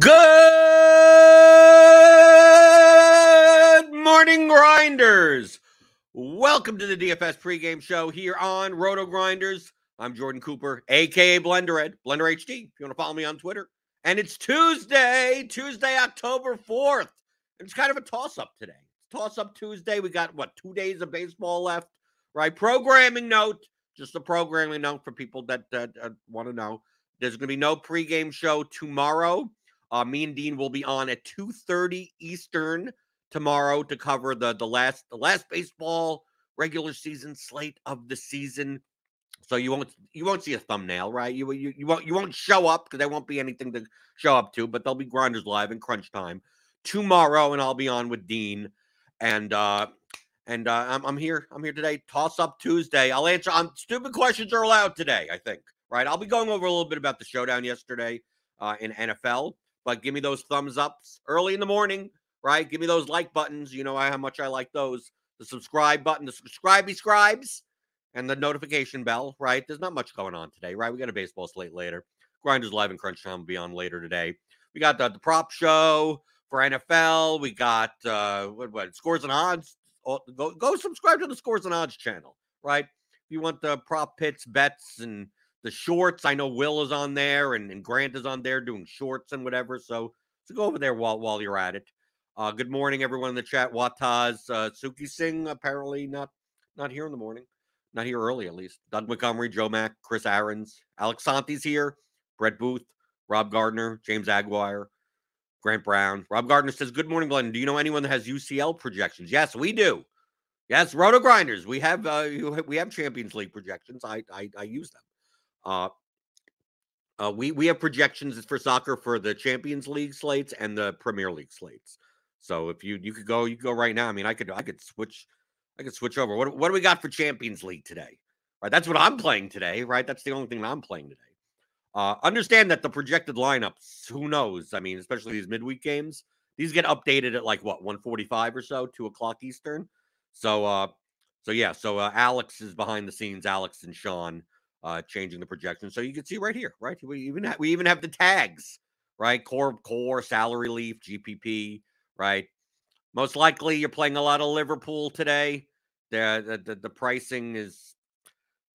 Good morning, grinders. Welcome to the DFS pregame show here on Roto Grinders. I'm Jordan Cooper, aka Blender Ed, Blender HD. If you want to follow me on Twitter, and it's Tuesday, Tuesday, October 4th. It's kind of a toss up today. Toss up Tuesday. We got what two days of baseball left, right? Programming note, just a programming note for people that uh, want to know. There's going to be no pregame show tomorrow. Uh, me and Dean will be on at 2:30 Eastern tomorrow to cover the the last the last baseball regular season slate of the season. So you won't you won't see a thumbnail, right? You you, you won't you won't show up because there won't be anything to show up to, but there'll be grinders live in crunch time tomorrow, and I'll be on with Dean and uh and uh, I'm I'm here I'm here today. Toss up Tuesday. I'll answer. Um, stupid questions are allowed today. I think right. I'll be going over a little bit about the showdown yesterday uh, in NFL, but give me those thumbs ups early in the morning right? Give me those like buttons. You know how much I like those. The subscribe button, the subscribe scribes, and the notification bell, right? There's not much going on today, right? We got a baseball slate later. Grinders Live and Crunch Time will be on later today. We got the, the prop show for NFL. We got uh what, what scores and odds. Oh, go go subscribe to the scores and odds channel, right? If you want the prop pits, bets, and the shorts, I know Will is on there and, and Grant is on there doing shorts and whatever. So so go over there while while you're at it. Uh, good morning, everyone in the chat. Wataz, uh, Suki Singh, apparently not not here in the morning, not here early at least. Doug Montgomery, Joe Mack, Chris Aaron's, Alex Santi's here, Brett Booth, Rob Gardner, James Aguirre, Grant Brown. Rob Gardner says, Good morning, Glenn. Do you know anyone that has UCL projections? Yes, we do. Yes, Roto Grinders. We have uh, we have Champions League projections. I I, I use them. Uh, uh, we we have projections for soccer for the Champions League slates and the Premier League slates. So if you you could go, you could go right now. I mean, I could I could switch, I could switch over. What what do we got for Champions League today? Right, that's what I'm playing today. Right, that's the only thing I'm playing today. Uh, understand that the projected lineups, who knows? I mean, especially these midweek games, these get updated at like what 1:45 or so, two o'clock Eastern. So, uh, so yeah, so uh, Alex is behind the scenes. Alex and Sean uh, changing the projection, so you can see right here, right? We even ha- we even have the tags, right? Core, core, salary leaf, GPP right? Most likely you're playing a lot of Liverpool today. The the, the pricing is,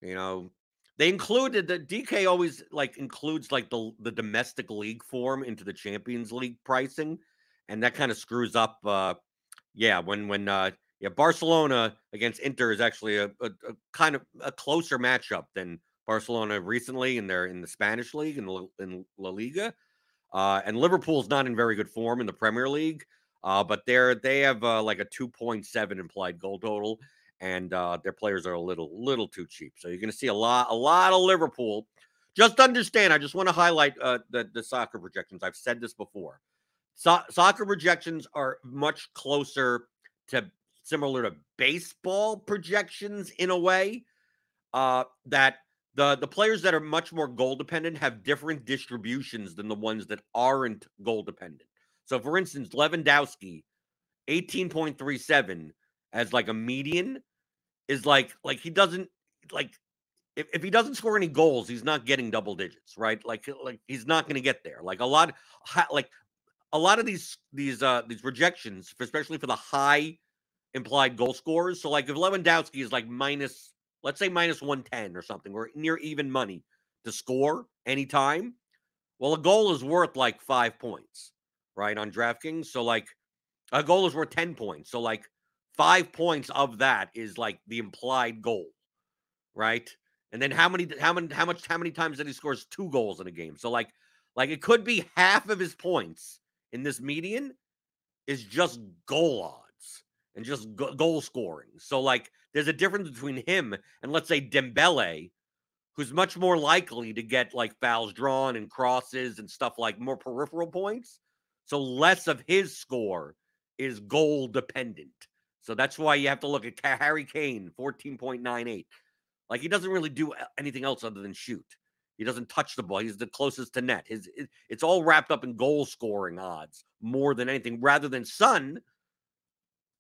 you know, they included the DK always like includes like the the domestic league form into the Champions League pricing, and that kind of screws up. uh Yeah, when when uh yeah Barcelona against Inter is actually a, a, a kind of a closer matchup than Barcelona recently and they're in the Spanish league in La, in La Liga, uh, and Liverpool's not in very good form in the Premier League. Uh, but they're they have uh, like a 2.7 implied goal total, and uh, their players are a little little too cheap. So you're going to see a lot a lot of Liverpool. Just understand, I just want to highlight uh, the the soccer projections. I've said this before. So- soccer projections are much closer to similar to baseball projections in a way uh, that the the players that are much more goal dependent have different distributions than the ones that aren't goal dependent. So, for instance, Lewandowski, 18.37 as like a median is like, like he doesn't, like, if, if he doesn't score any goals, he's not getting double digits, right? Like, like he's not going to get there. Like a lot, like a lot of these these uh these rejections, especially for the high implied goal scorers. So like if Lewandowski is like minus, let's say minus 110 or something, or near even money to score anytime, well, a goal is worth like five points, right? On DraftKings. So like a goal is worth 10 points. So like five points of that is like the implied goal, right? And then how many how many how much how many times that he scores two goals in a game? So like like it could be half of his points in this median is just goal odds and just go- goal scoring. So like there's a difference between him and let's say Dembele, who's much more likely to get like fouls drawn and crosses and stuff like more peripheral points. So less of his score is goal dependent. So that's why you have to look at Harry Kane, 14.98. Like he doesn't really do uh, anything else other than shoot. He doesn't touch the ball. He's the closest to net. His it, it's all wrapped up in goal scoring odds more than anything, rather than Son,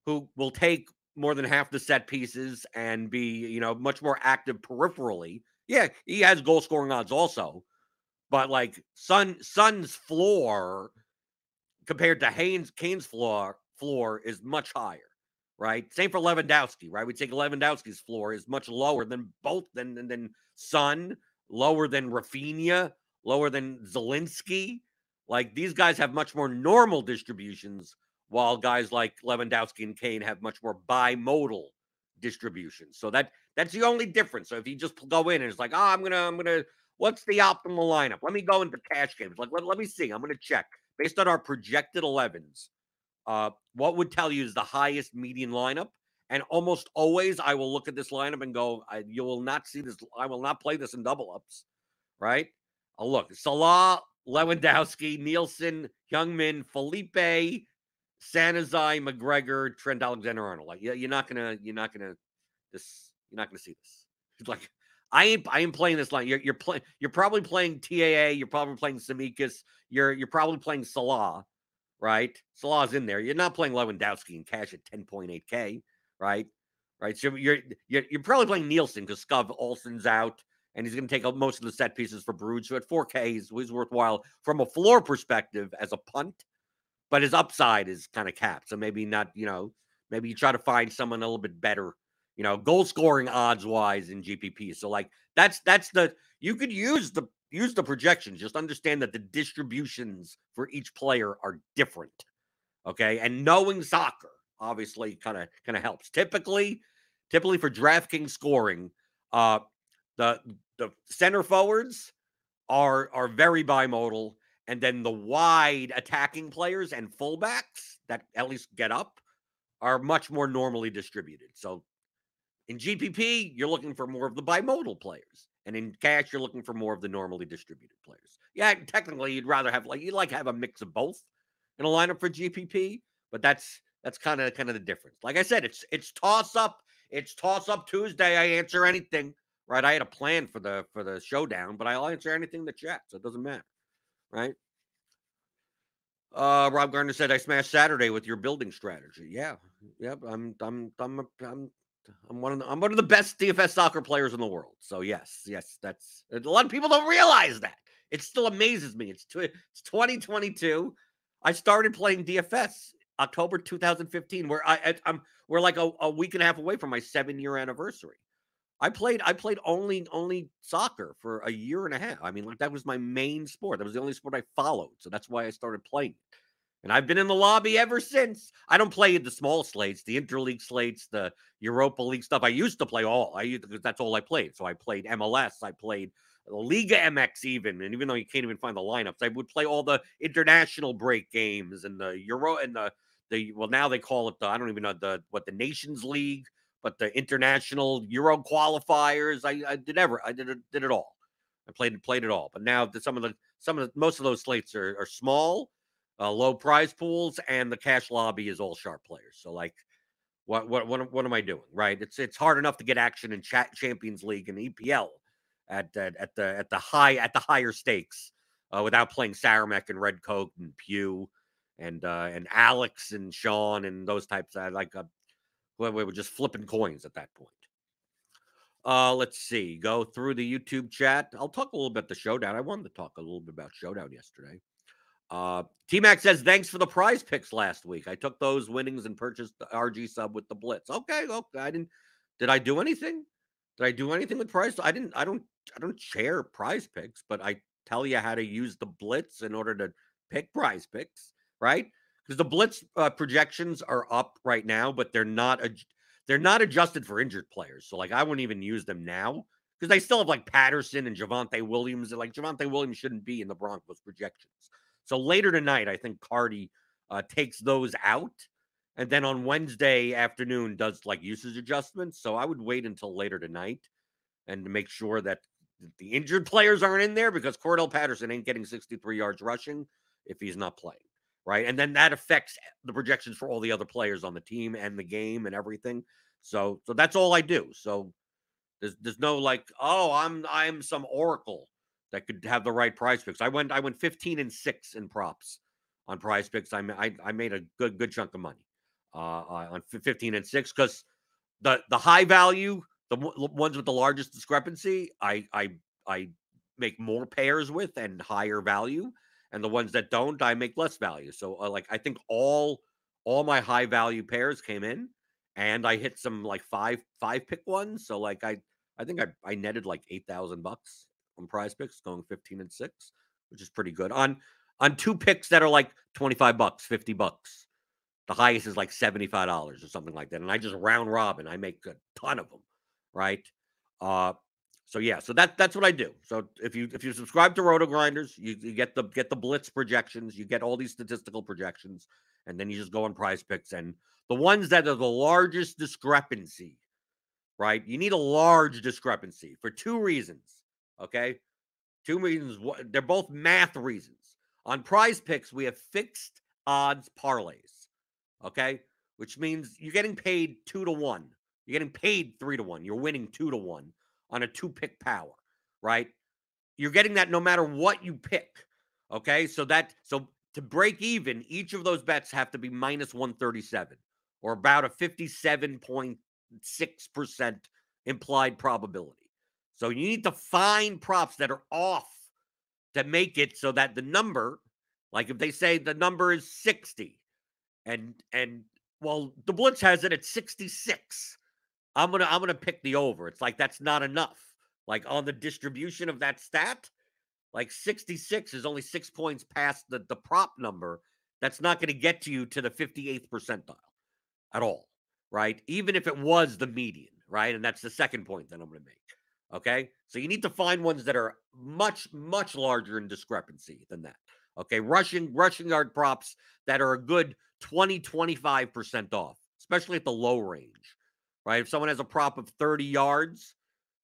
who will take more than half the set pieces and be, you know, much more active peripherally. Yeah, he has goal scoring odds also, but like Son Son's floor compared to Haynes Kane's floor floor is much higher right? Same for Lewandowski, right? We take Lewandowski's floor is much lower than both than than, than Son, lower than Rafinha, lower than Zielinski. Like these guys have much more normal distributions, while guys like Lewandowski and Kane have much more bimodal distributions. So that that's the only difference. So if you just go in and it's like, oh, I'm gonna, I'm gonna, what's the optimal lineup? Let me go into cash games. Like, let, let me see. I'm gonna check based on our projected 11s uh, what would tell you is the highest median lineup? And almost always, I will look at this lineup and go, I, "You will not see this. I will not play this in double ups." Right? I'll look Salah, Lewandowski, Nielsen, Youngman, Felipe, Sanazai, McGregor, Trent Alexander-Arnold. Like, you're not gonna, you're not gonna, this, you're not gonna see this. Like, I ain't, I ain't playing this line. You're, you're playing, you're probably playing TAA. You're probably playing Tsimikas. You're, you're probably playing Salah right? Salah's in there. You're not playing Lewandowski and cash at 10.8K, right? Right. So you're you're, you're probably playing Nielsen because Skov Olsen's out and he's going to take up most of the set pieces for Bruges. So at 4K, he's, he's worthwhile from a floor perspective as a punt, but his upside is kind of capped. So maybe not, you know, maybe you try to find someone a little bit better, you know, goal scoring odds wise in GPP. So like that's that's the you could use the use the projections. Just understand that the distributions for each player are different. Okay. And knowing soccer obviously kind of kind of helps. Typically, typically for DraftKings scoring, uh the the center forwards are are very bimodal, and then the wide attacking players and fullbacks that at least get up are much more normally distributed. So in GPP, you're looking for more of the bimodal players. And in cash, you're looking for more of the normally distributed players. Yeah, technically, you'd rather have like you'd like have a mix of both in a lineup for GPP, but that's that's kind of kind of the difference. Like I said, it's it's toss up. It's toss up Tuesday. I answer anything. Right. I had a plan for the for the showdown, but I'll answer anything in the chat, so it doesn't matter. Right. Uh, Rob Gardner said I smashed Saturday with your building strategy. Yeah, yep. I'm I'm I'm I'm I'm one of the, I'm one of the best DFS soccer players in the world. So yes, yes, that's a lot of people don't realize that. It still amazes me. It's, it's 2022. I started playing DFS October 2015, where I, I am we're like a, a week and a half away from my seven year anniversary. I played I played only only soccer for a year and a half. I mean, like that was my main sport. That was the only sport I followed. So that's why I started playing. And I've been in the lobby ever since. I don't play the small slates, the interleague slates, the Europa League stuff. I used to play all. I used because that's all I played. So I played MLS. I played Liga MX even, and even though you can't even find the lineups, I would play all the international break games and the Euro and the the well now they call it the I don't even know the what the Nations League, but the international Euro qualifiers. I, I did ever I did it did it all. I played played it all. But now some of the some of the most of those slates are, are small uh, low prize pools, and the cash lobby is all sharp players. So like, what what what what am I doing? Right? It's it's hard enough to get action in chat Champions League and EPL at at, at the at the high at the higher stakes uh, without playing Saramek and Red Coat and Pew and uh, and Alex and Sean and those types. I like uh, we were just flipping coins at that point. Uh, let's see. Go through the YouTube chat. I'll talk a little bit about the showdown. I wanted to talk a little bit about showdown yesterday. Uh, T Mac says, thanks for the prize picks last week. I took those winnings and purchased the RG sub with the blitz. Okay, okay. I didn't did I do anything? Did I do anything with prize? I didn't I don't I don't share prize picks, but I tell you how to use the blitz in order to pick prize picks, right? Because the blitz uh, projections are up right now, but they're not a, they're not adjusted for injured players. So like I wouldn't even use them now because they still have like Patterson and Javonte Williams. And like Javonte Williams shouldn't be in the Broncos projections. So later tonight, I think Carty uh, takes those out. And then on Wednesday afternoon does like usage adjustments. So I would wait until later tonight and to make sure that the injured players aren't in there because Cordarrelle Patterson ain't getting 63 yards rushing if he's not playing. Right. And then that affects the projections for all the other players on the team and the game and everything. So so that's all I do. So there's there's no like, oh, I'm I'm some oracle that could have the right prize picks. I went I went 15 and 6 in props on prize picks. I I, I made a good good chunk of money uh, on 15 and 6 cuz the the high value, the ones with the largest discrepancy, I I I make more pairs with and higher value and the ones that don't I make less value. So uh, like I think all all my high value pairs came in and I hit some like five five pick ones. So like I I think I I netted like eight thousand bucks on Prize Picks, going fifteen and six, which is pretty good on on two picks that are like twenty five bucks, fifty bucks. The highest is like seventy five dollars or something like that, and I just round robin. I make a ton of them, right? Uh, so yeah, so that that's what I do. So if you if you subscribe to Roto Grinders, you, you get the get the blitz projections, you get all these statistical projections, and then you just go on Prize Picks and the ones that are the largest discrepancy, right? You need a large discrepancy for two reasons. Okay. Two reasons. They're both math reasons. On prize picks, we have fixed odds parlays. Okay. Which means you're getting paid two to one. You're getting paid three to one. You're winning two to one on a two pick power, right? You're getting that no matter what you pick. Okay. So that, so to break even, each of those bets have to be minus 137 or about a 57.6% implied probability. So you need to find props that are off to make it so that the number, like if they say the number is 60 and and well the blitz has it at 66. I'm to I'm to pick the over. It's like that's not enough. Like on the distribution of that stat, like 66 is only 6 points past the the prop number. That's not going to get to you to the 58th percentile at all, right? Even if it was the median, right? And that's the second point that I'm going to make. Okay. So you need to find ones that are much, much larger in discrepancy than that. Okay. Rushing, rushing yard props that are a good 20, 25% off, especially at the low range, right? If someone has a prop of 30 yards,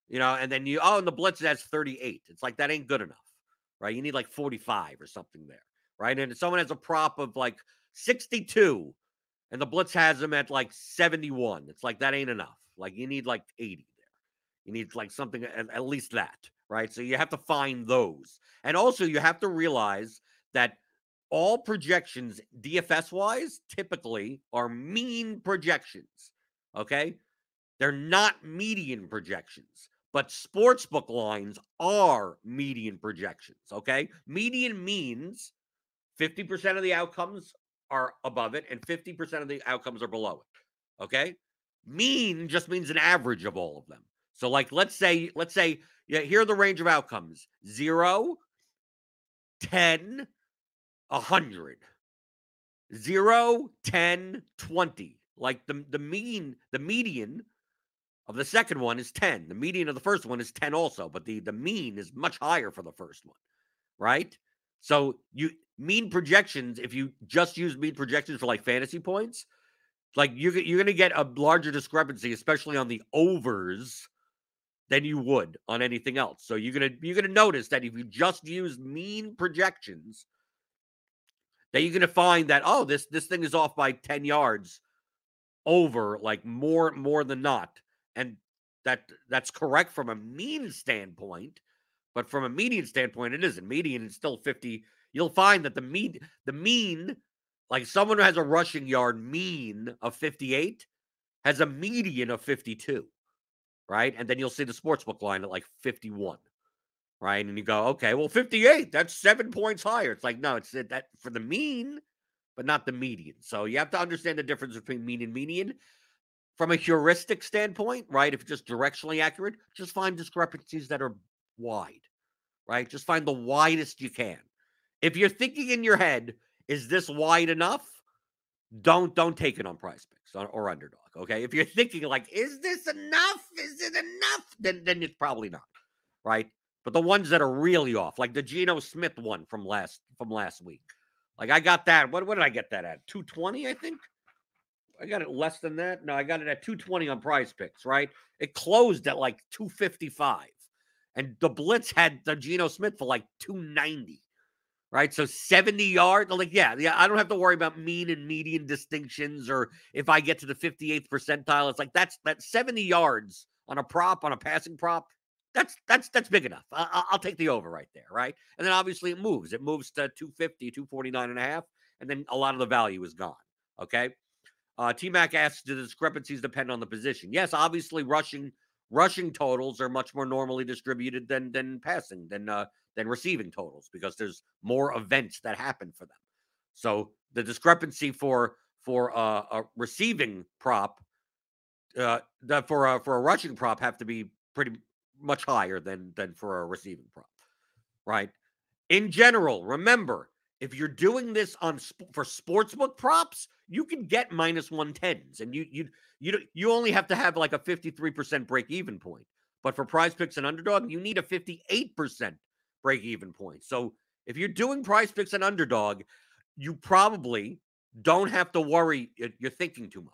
you know, and then you, oh, and the blitz has 38. It's like that ain't good enough, right? You need like 45 or something there, right? And if someone has a prop of like 62 and the blitz has them at like 71. It's like that ain't enough. Like you need like 80 there. You need like something at, at least that, right? So you have to find those. And also you have to realize that all projections DFS wise typically are mean projections. Okay? They're not median projections, but sportsbook lines are median projections. Okay? Median means 50% of the outcomes are above it and 50% of the outcomes are below it. Okay? Mean just means an average of all of them. So like let's say let's say yeah, here are the range of outcomes. 0 10 100 0 10 20. Like the the mean the median of the second one is 10. The median of the first one is 10 also, but the the mean is much higher for the first one. Right? So you mean projections, if you just use mean projections for like fantasy points, like you're you're gonna get a larger discrepancy, especially on the overs, than you would on anything else. So you're gonna you're gonna notice that if you just use mean projections, that you're gonna find that oh this this thing is off by 10 yards over like more more than not. And that that's correct from a mean standpoint, but from a median standpoint, it isn't. Median is still 50 you'll find that the mean the mean like someone who has a rushing yard mean of 58 has a median of 52 right and then you'll see the sportsbook line at like 51 right? And you go, okay, well, 58, that's seven points higher. It's like, no, it's uh, that for the mean, but not the median. So you have to understand the difference between mean and median. From a heuristic standpoint, right? If just directionally accurate, just find discrepancies that are wide, right? Just find the widest you can. If you're thinking in your head, is this wide enough? Don't don't take it on prize picks or, or underdog. Okay. If you're thinking like, is this enough? Is it enough? Then then it's probably not. Right. But the ones that are really off, like the Geno Smith one from last from last week. Like I got that. What what did I get that at? 220, I think. I got it less than that. No, I got it at 220 on prize picks, right? It closed at like 255. And the Blitz had the Geno Smith for like 290 right? So 70 yards, like, yeah, yeah, I don't have to worry about mean and median distinctions or if I get to the 58th percentile. It's like that's that's 70 yards on a prop, on a passing prop. That's that's that's big enough. I, will take the over right there, right? And then obviously it moves. It moves to 250, 249 and a half, and then a lot of the value is gone. Okay. Uh, T Mac asks, do the discrepancies depend on the position? Yes, obviously rushing rushing totals are much more normally distributed than than passing than uh, than receiving totals because there's more events that happen for them. So the discrepancy for for uh, a receiving prop, uh, that for a for a rushing prop have to be pretty much higher than than for a receiving prop, right? In general, remember if you're doing this on for sportsbook props, you can get minus 110s and you you you you only have to have like a 53% break even point. But for prize picks and underdog, you need a 58% break even point. So if you're doing prize picks and underdog, you probably don't have to worry. You're thinking too much.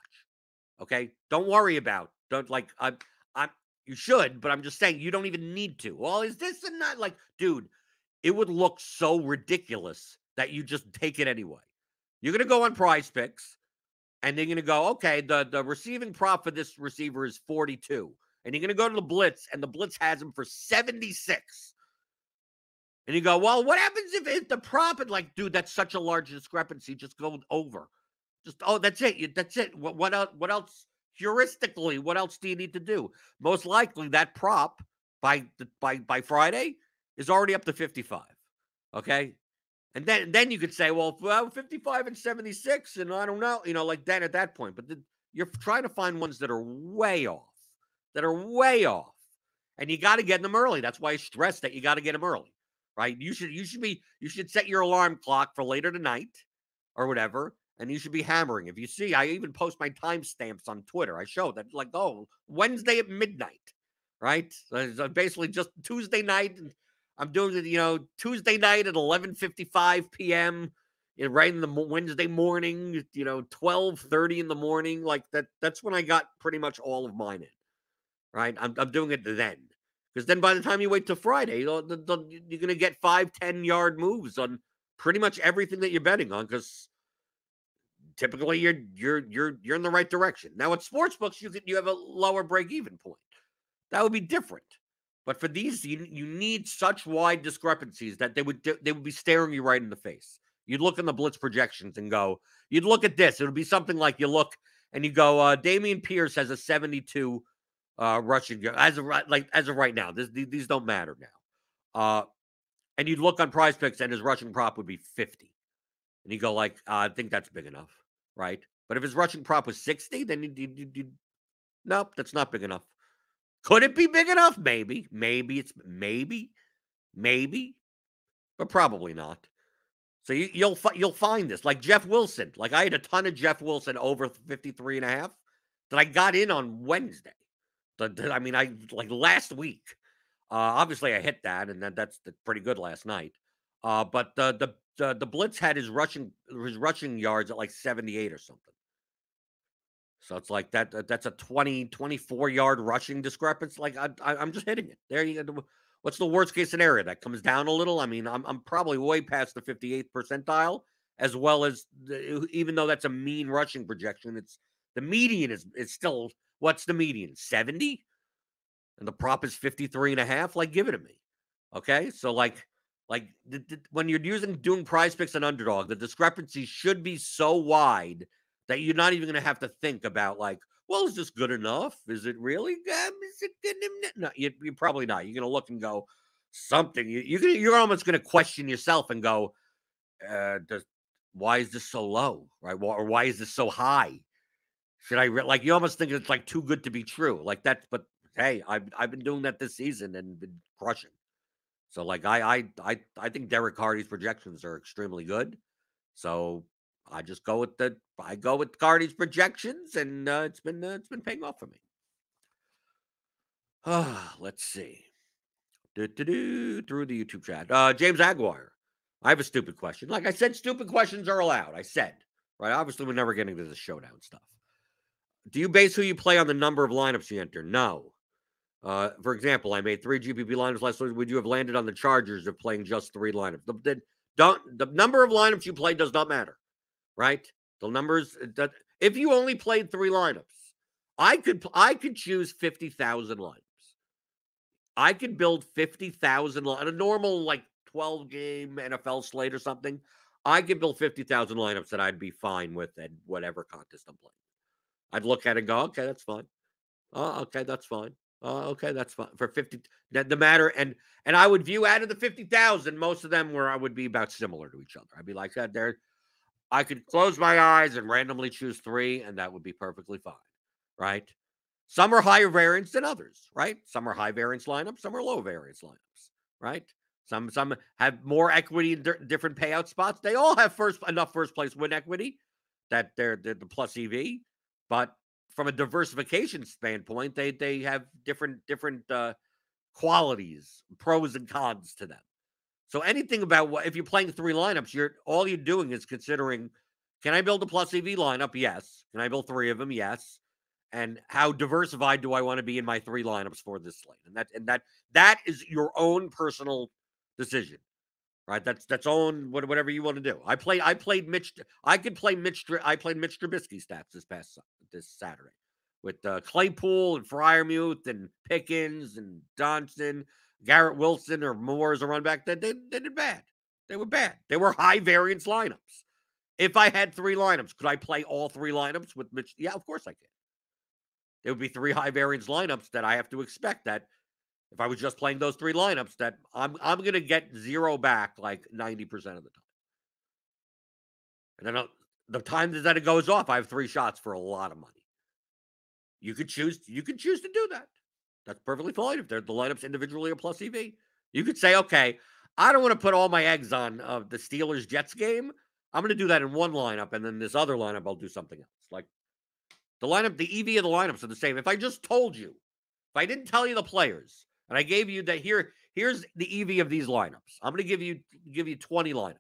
Okay. Don't worry about, don't like, I'm, I'm, you should, but I'm just saying you don't even need to. Well, is this and not like, dude, it would look so ridiculous that you just take it anyway. You're going to go on prize picks and they're going to go, okay, the, the receiving prop for this receiver is 42. And you're going to go to the Blitz and the Blitz has him for 76. And you go, well, what happens if, the prop and like, dude, that's such a large discrepancy. Just go over. Just oh, that's it. That's it. What what else? What else? Heuristically, what else do you need to do? Most likely, that prop by the by by Friday is already up to fifty five. Okay, and then then you could say, well, well, fifty five and seventy six, and I don't know, you know, like then at that point. But the, you're trying to find ones that are way off, that are way off, and you got to get them early. That's why I stress that you got to get them early right? You should you should be you should set your alarm clock for later tonight or whatever, and you should be hammering. If you see, I even post my timestamps on Twitter. I show that like oh Wednesday at midnight, right? So basically just Tuesday night. I'm doing it, you know, Tuesday night at 11:55 p.m. right in the Wednesday morning, you know, 12:30 in the morning, like that. That's when I got pretty much all of mine in. Right, I'm, I'm doing it then. Because then by the time you wait till Friday, you're going to get five, ten yard moves on pretty much everything that you're betting on. Because typically you're you're you're you're in the right direction. Now at sports books, you can you have a lower break even point. That would be different. But for these, you, you need such wide discrepancies that they would they would be staring you right in the face. You'd look in the blitz projections and go, you'd look at this. It would be something like you look and you go, uh, Dameon Pierce has a 72 uh, rushing as of right, like as of right now. This, these don't matter now. Uh, and you'd look on Prize Picks, and his rushing prop would be fifty, and you go like, uh, I think that's big enough, right? But if his rushing prop was sixty, then you, you, you, nope, that's not big enough. Could it be big enough? Maybe, maybe it's maybe, maybe, but probably not. So you, you'll you'll find this like Jeff Wilson. Like I had a ton of Jeff Wilson over 53 and a half that I got in on Wednesday. I mean, I like last week. Uh, obviously, I hit that, and that, that's pretty good last night. Uh, but the, the the the blitz had his rushing his rushing yards at like 78 or something. So it's like that. That's a 20 24 yard rushing discrepancy. Like I, I am just hitting it. There you go. What's the worst case scenario? That comes down a little. I mean, I'm I'm probably way past the 58th percentile, as well as the, even though that's a mean rushing projection, it's the median is is still What's the median? 70? And the prop is 53 and a half? Like, give it to me. Okay. So, like, like the, the, when you're using doing prize picks and underdog, the discrepancy should be so wide that you're not even going to have to think about, like, well, is this good enough? Is it really? Um, is it good enough? No, you, you're probably not. You're going to look and go, something. You, you you're almost going to question yourself and go, uh, does, why is this so low, right? Or why is this so high? Should I re- like? You almost think it's like too good to be true, like that. But hey, I've I've been doing that this season and been crushing. So like I I I I think Derek Carty's projections are extremely good. So I just go with the I go with Carty's projections, and uh, it's been uh, it's been paying off for me. Ah, let's see. Do-do-do, through the YouTube chat. Uh, James Aguirre. I have a stupid question. Like I said, stupid questions are allowed. I said, right? Obviously, we're never getting to the showdown stuff. Do you base who you play on the number of lineups you enter? No. Uh, for example, I made three GPP lineups last week. Would you have landed on the Chargers of playing just three lineups? The, the, don't the number of lineups you play does not matter, right? The numbers uh, that if you only played three lineups, I could I could choose fifty thousand lineups. I could build fifty thousand on a normal like twelve game NFL slate or something. I could build fifty thousand lineups that I'd be fine with at whatever contest I'm playing. I'd look at it and go, okay, that's fine. Oh, okay, that's fine. Oh, okay, that's fine for fifty. The, matter and and I would view out of the fifty thousand, most of them were I would be about similar to each other. I'd be like that. There, I could close my eyes and randomly choose three, and that would be perfectly fine, right? Some are higher variance than others, right? Some are high variance lineups, some are low variance lineups, right? Some some have more equity in different payout spots. They all have first enough first place win equity that they're, they're the plus EV, but from a diversification standpoint, they they have different different uh, qualities, pros and cons to them. So anything about what if you're playing three lineups, you're all you're doing is considering: Can I build a plus EV lineup? Yes. Can I build three of them? Yes. And how diversified do I want to be in my three lineups for this slate? And that and that that is your own personal decision, right? That's that's own whatever you want to do. I play I played Mitch. I could play Mitch. I played Mitch Trubisky stats this past this Saturday with uh, Claypool and Freiermuth and Pickens and Johnson, Garrett Wilson or Moore as a run back. They, they, they did bad. They were bad. They were high variance lineups. If I had three lineups, could I play all three lineups with Mitch? Yeah, of course I can. There would be three high variance lineups that I have to expect that if I was just playing those three lineups, that I'm I'm gonna get zero back like 90% of the time. And then uh, the time that it goes off, I have three shots for a lot of money. You could choose. You could choose to do that. That's perfectly fine if they're the lineups individually or plus EV. You could say, okay, I don't want to put all my eggs on uh, the Steelers Jets game. I'm going to do that in one lineup, and then this other lineup, I'll do something else. Like the lineup, the EV of the lineups are the same. If I just told you, if I didn't tell you the players, and I gave you that here, here's the EV of these lineups. I'm going to give you give you 20 lineups.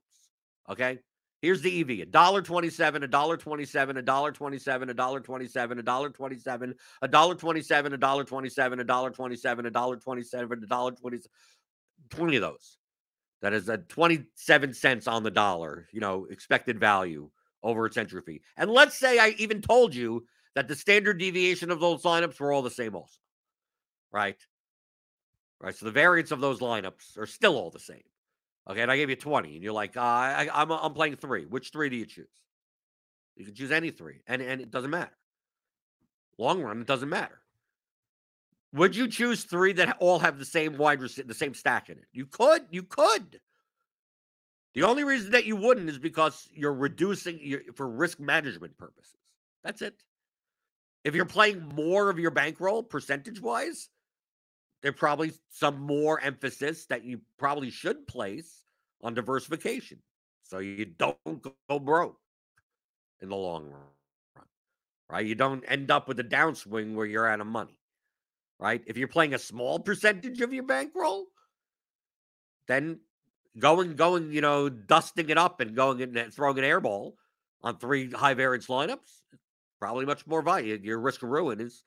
Okay, Here's the EV: a dollar twenty-seven, a dollar twenty-seven, a dollar twenty-seven, a dollar twenty-seven, a dollar twenty-seven, a dollar twenty-seven, a dollar twenty-seven, a dollar twenty-seven, a dollar twenty-seven, a dollar twenty. Twenty of those. That is a twenty-seven cents on the dollar. You know, expected value over its entry fee. And let's say I even told you that the standard deviation of those lineups were all the same, also. Right. Right. So the variance of those lineups are still all the same. Okay, and I gave you 20, and you're like, uh, I, I'm, I'm playing three. Which three do you choose? You can choose any three, and, and it doesn't matter. Long run, it doesn't matter. Would you choose three that all have the same wide receiver, the same stack in it? You could, you could. The only reason that you wouldn't is because you're reducing your, for risk management purposes. That's it. If you're playing more of your bankroll percentage wise, there probably some more emphasis that you probably should place on diversification so you don't go broke in the long run right? You don't end up with a downswing where you're out of money right? If you're playing a small percentage of your bankroll then going going you know dusting it up and going and throwing an airball on three high variance lineups probably much more value. Your risk of ruin is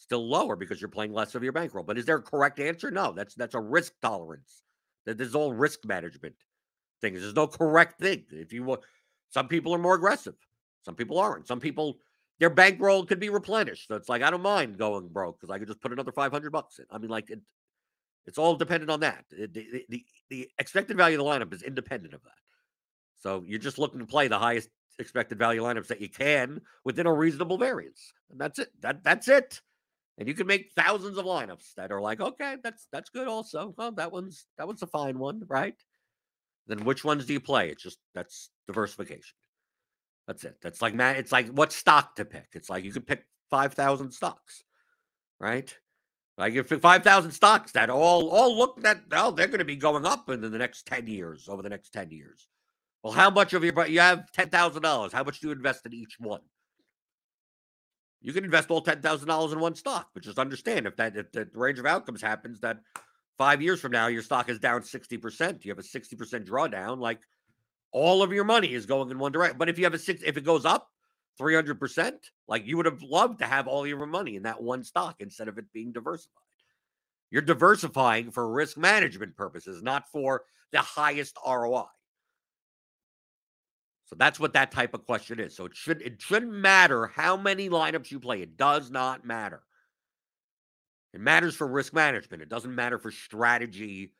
still lower because you're playing less of your bankroll. But is there a correct answer? No, that's that's a risk tolerance. That this is all risk management things. There's no correct thing. If you want, some people are more aggressive, some people aren't. Some people their bankroll could be replenished. So it's like I don't mind going broke because I could just put another five hundred bucks in. I mean, like it, it's all dependent on that. The, the, the, the expected value of the lineup is independent of that. So you're just looking to play the highest expected value lineups that you can within a reasonable variance, and that's it. That that's it. And you can make thousands of lineups that are like, okay, that's that's good also. Well, that one's that one's a fine one, right? Then which ones do you play? It's just that's diversification. That's it. That's like man, it's like what stock to pick. It's like you could pick five thousand stocks, right? Like if five thousand stocks that all all look that oh they're going to be going up in the next ten years over the next ten years. Well, how much of your you have ten thousand dollars? How much do you invest in each one? You can invest all ten thousand dollars in one stock, but just understand if that if the range of outcomes happens that five years from now your stock is down sixty percent, you have a sixty percent drawdown. Like all of your money is going in one direction. But if you have a six, if it goes up three hundred percent, like you would have loved to have all your money in that one stock instead of it being diversified. You're diversifying for risk management purposes, not for the highest ROI. So that's what that type of question is. So it should it shouldn't matter how many lineups you play. It does not matter. It matters for risk management. It doesn't matter for strategy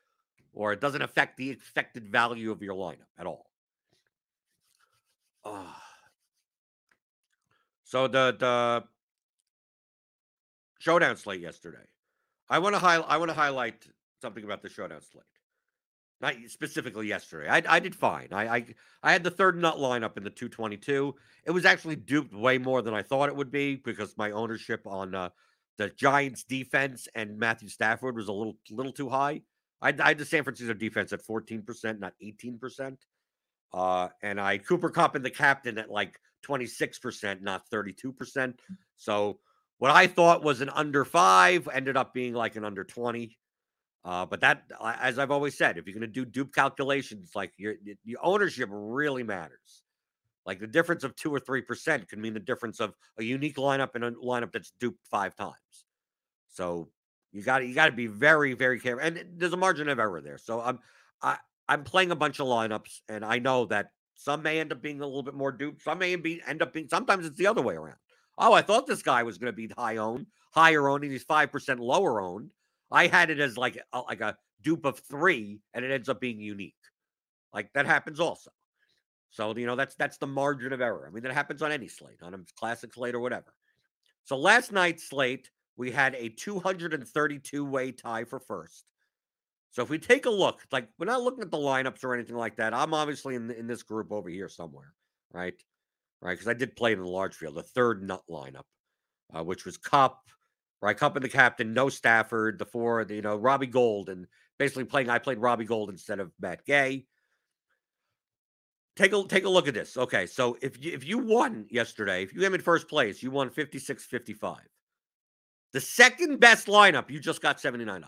or it doesn't affect the expected value of your lineup at all. Uh, so the the showdown slate yesterday. I want to highlight I want to highlight something about the showdown slate. Not specifically yesterday. I, I did fine. I, I I had the third nut lineup in the 222. It was actually duped way more than I thought it would be because my ownership on uh, the Giants defense and Matthew Stafford was a little little too high. I, I had the San Francisco defense at 14%, not 18%. Uh, and I Cooper Kupp and the captain at like 26%, not 32%. So what I thought was an under five ended up being like an under 20. Uh, but that, as I've always said, if you're going to do dupe calculations, like your your ownership really matters. Like the difference of two or three percent can mean the difference of a unique lineup and a lineup that's duped five times. So you got you got to be very very careful, and there's a margin of error there. So I'm I I'm playing a bunch of lineups, and I know that some may end up being a little bit more duped. Some may be end up being. Sometimes it's the other way around. Oh, I thought this guy was going to be high owned, higher owned, and he's five percent lower owned. I had it as like a, like a dupe of three, and it ends up being unique. Like that happens also. So you know that's that's the margin of error. I mean that happens on any slate, on a classic slate or whatever. So last night's slate, we had a 232 way tie for first. So if we take a look, like we're not looking at the lineups or anything like that. I'm obviously in in this group over here somewhere, right? Right, because I did play in the large field, the third nut lineup, uh, which was Kupp, and the captain, no Stafford, the four, you know, Robbie Gould, and basically playing. I played Robbie Gould instead of Matt Gay. Take a take a look at this. Okay, so if you if you won yesterday, if you came in first place, you won 56-55. The second best lineup, you just got $79.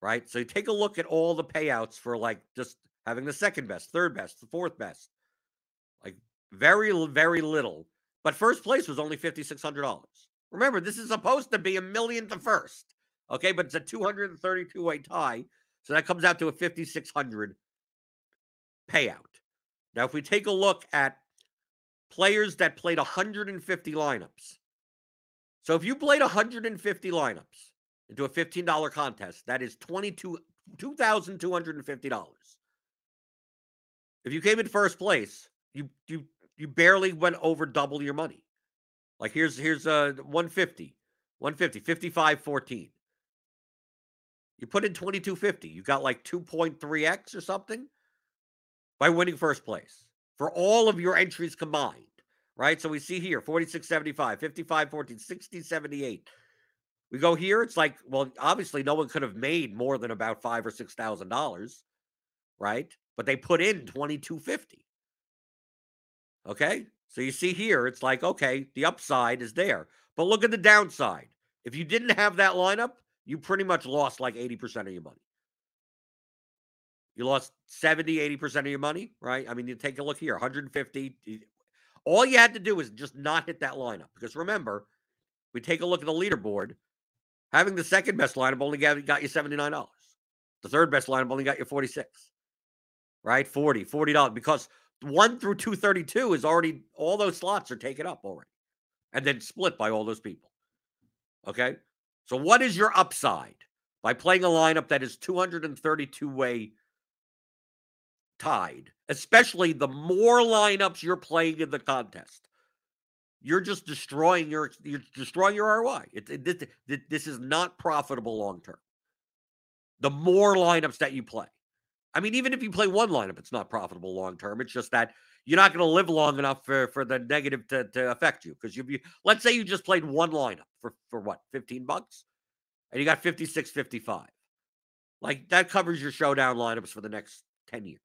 Right? So you take a look at all the payouts for like just having the second best, third best, the fourth best. Like very, very little. But first place was only $5,600. Remember, this is supposed to be a million to first. Okay, but it's a 232 way tie. So that comes out to a 5,600 payout. Now, if we take a look at players that played 150 lineups, so if you played 150 lineups into a $15 contest, that is 22, $2,250. If you came in first place, you you you barely went over double your money. Like here's here's uh 150, 150, 55, 14. You put in 2250. You got like 2.3x or something by winning first place for all of your entries combined, right? So we see here 46 75, 55 14, 60 78. We go here, it's like, well, obviously no one could have made more than about five or six thousand dollars, right? But they put in 2250. Okay. So you see here, it's like, okay, the upside is there. But look at the downside. If you didn't have that lineup, you pretty much lost like 80% of your money. You lost 70, 80% of your money, right? I mean, you take a look here 150. All you had to do was just not hit that lineup. Because remember, we take a look at the leaderboard. Having the second best lineup only got, you $79. The third best lineup only got you 46 right? 40, $40. Because 1 through 232 is already all those slots are taken up already and then split by all those people. Okay. So, what is your upside by playing a lineup that is 232 way tied, especially the more lineups you're playing in the contest? you're just destroying your you're destroying your ROI. It, it, this, this is not profitable long term. The more lineups that you play, I mean, even if you play one lineup, it's not profitable long term. It's just that you're not going to live long enough for, for the negative to, to affect you. Because you, let's say you just played one lineup for, for what, 15 bucks? And you got 56, 55. Like that covers your showdown lineups for the next 10 years,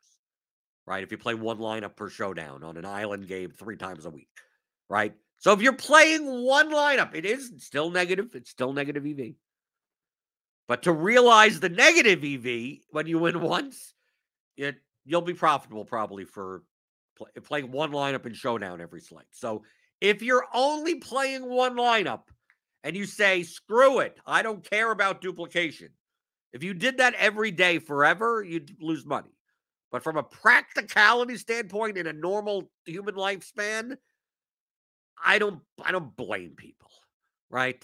right? If you play one lineup per showdown on an island game three times a week, right? So if you're playing one lineup, it is still negative. It's still negative EV. But to realize the negative EV when you win once, it you'll be profitable probably for play, playing one lineup in showdown every slate. So if you're only playing one lineup and you say screw it, I don't care about duplication. If you did that every day forever, you'd lose money. But from a practicality standpoint in a normal human lifespan, I don't I don't blame people, right?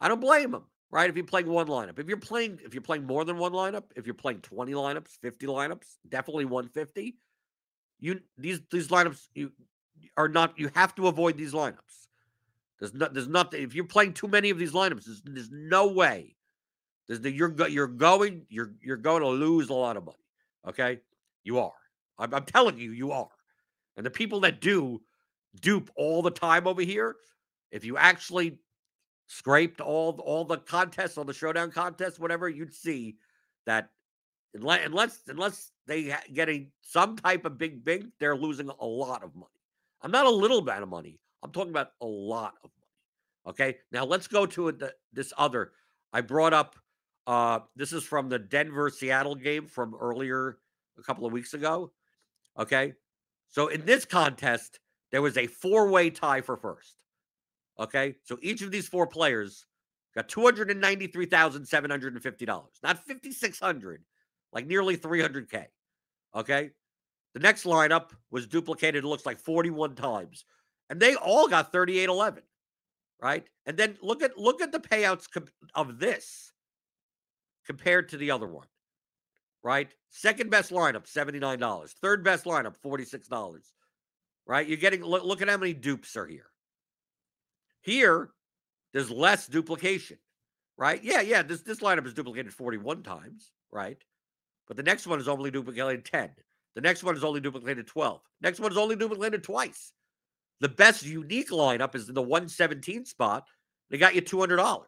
I don't blame them right? If you're playing one lineup, if you're playing, if you're playing more than one lineup, if you're playing 20 lineups, 50 lineups, definitely 150. You these these lineups you are not you have to avoid these lineups. There's not there's nothing if you're playing too many of these lineups, there's, there's no way. There's the you're you're going you're you're going to lose a lot of money. Okay, you are. I'm, I'm telling you, you are. And the people that do dupe all the time over here, if you actually scraped all all the contests, all the showdown contests, whatever, you'd see that unless unless they get a some type of big big, they're losing a lot of money. I'm not a little bit of money. I'm talking about a lot of money. Okay, now let's go to the, this other. I brought up. Uh, this is from the Denver Seattle game from earlier a couple of weeks ago. Okay, so in this contest, there was a four way tie for first. Okay. So each of these four players got $293,750, not 5,600, like nearly 300K. Okay. The next lineup was duplicated, it looks like 41 times. And they all got 3811. Right. And then look at look at the payouts of this compared to the other one. Right. Second best lineup, $79. Third best lineup, $46. Right. You're getting look, look at how many dupes are here. Here, there's less duplication, right? Yeah, yeah. This this lineup is duplicated 41 times, right? But the next one is only duplicated 10. The next one is only duplicated 12. Next one is only duplicated twice. The best unique lineup is in the 117 spot. They got you $200,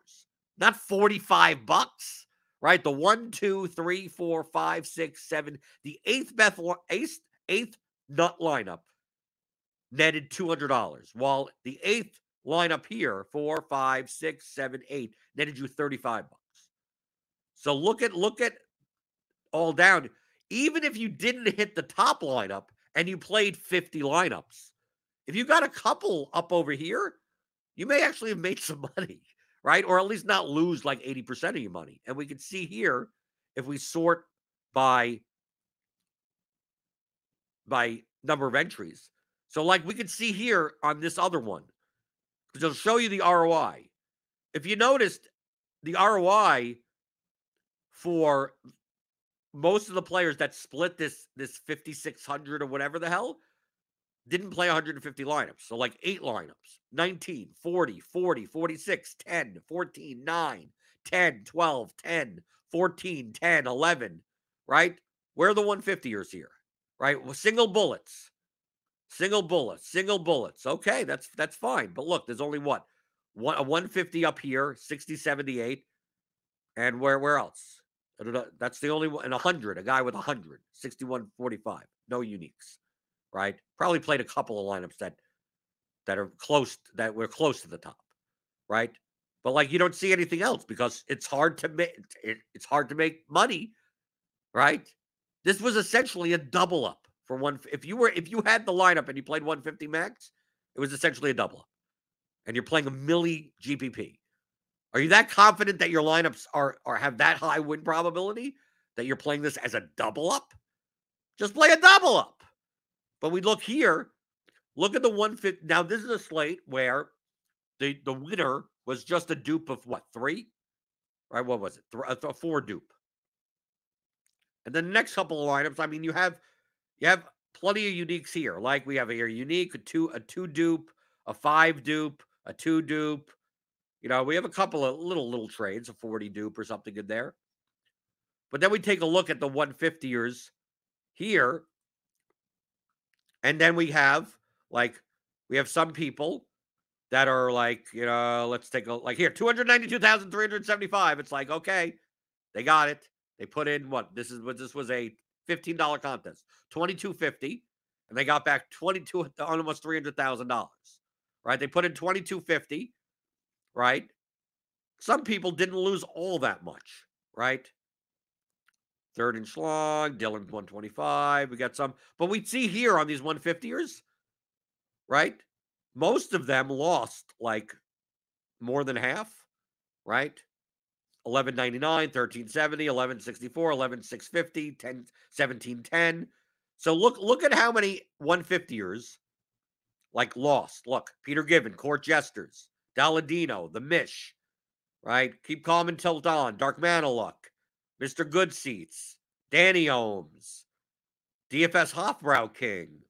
not 45 bucks, right? The one, two, three, four, five, six, seven, the eighth best, eighth, eighth nut lineup netted $200, while the eighth line up here four, five, six, seven, eight, netted you 35 bucks. So look at look at all down. Even if you didn't hit the top lineup and you played 50 lineups, if you got a couple up over here, you may actually have made some money, right? Or at least not lose like 80% of your money. And we can see here if we sort by by number of entries. So like we can see here on this other one, because it'll show you the ROI. If you noticed, the ROI for most of the players that split this this 5600 or whatever the hell didn't play 150 lineups. So like eight lineups, 19, 40, 40, 46, 10, 14, 9, 10, 12, 10, 14, 10, 11, right? Where are the 150ers here? Right? Well, single bullets. Single bullets, single bullets. Okay, that's that's fine. But look, there's only what? One a 150 up here, 60, 78. And where where else? That's the only one. And 100, a guy with 100, 61, 45. No uniques, right? Probably played a couple of lineups that that are close, that we're close to the top, right? But like you don't see anything else because it's hard to make it, it's hard to make money, right? This was essentially a double up for one. If you were if you had the lineup and you played 150 max, it was essentially a double and you're playing a milli GPP. Are you that confident that your lineups are are have that high win probability that you're playing this as a double up? Just play a double up. But we look here. Look at the 150. Now this is a slate where the the winner was just a dupe of what three, right? What was it? Th- a, four dupe. And the next couple of lineups, I mean, you have you have plenty of uniques here. Like we have a unique, a two, a two dupe, a five dupe, a two dupe. You know, we have a couple of little little trades, a 40 dupe or something in there. But then we take a look at the 150ers here. And then we have like we have some people that are like, you know, let's take a like here, 292,375. It's like, okay, they got it. They put in what this is what this was a $15 contest, 2250, and they got back 22 uh, almost $300,000. Right? They put in 2250, right? Some people didn't lose all that much, right? Third and Schlong, Dylan 125. We got some, but we see here on these 150ers, right? Most of them lost like more than half, right? 1199, 1370, 1164, 11650, 10 1710. So look look at how many 150ers like lost. Look, Peter Given, Court Jesters, Daladino, The Mish, right? Keep calm until dawn, Dark Man, Maniluck, Mr. Good Seats, Danny Ohms, DFS Hoffbrow King,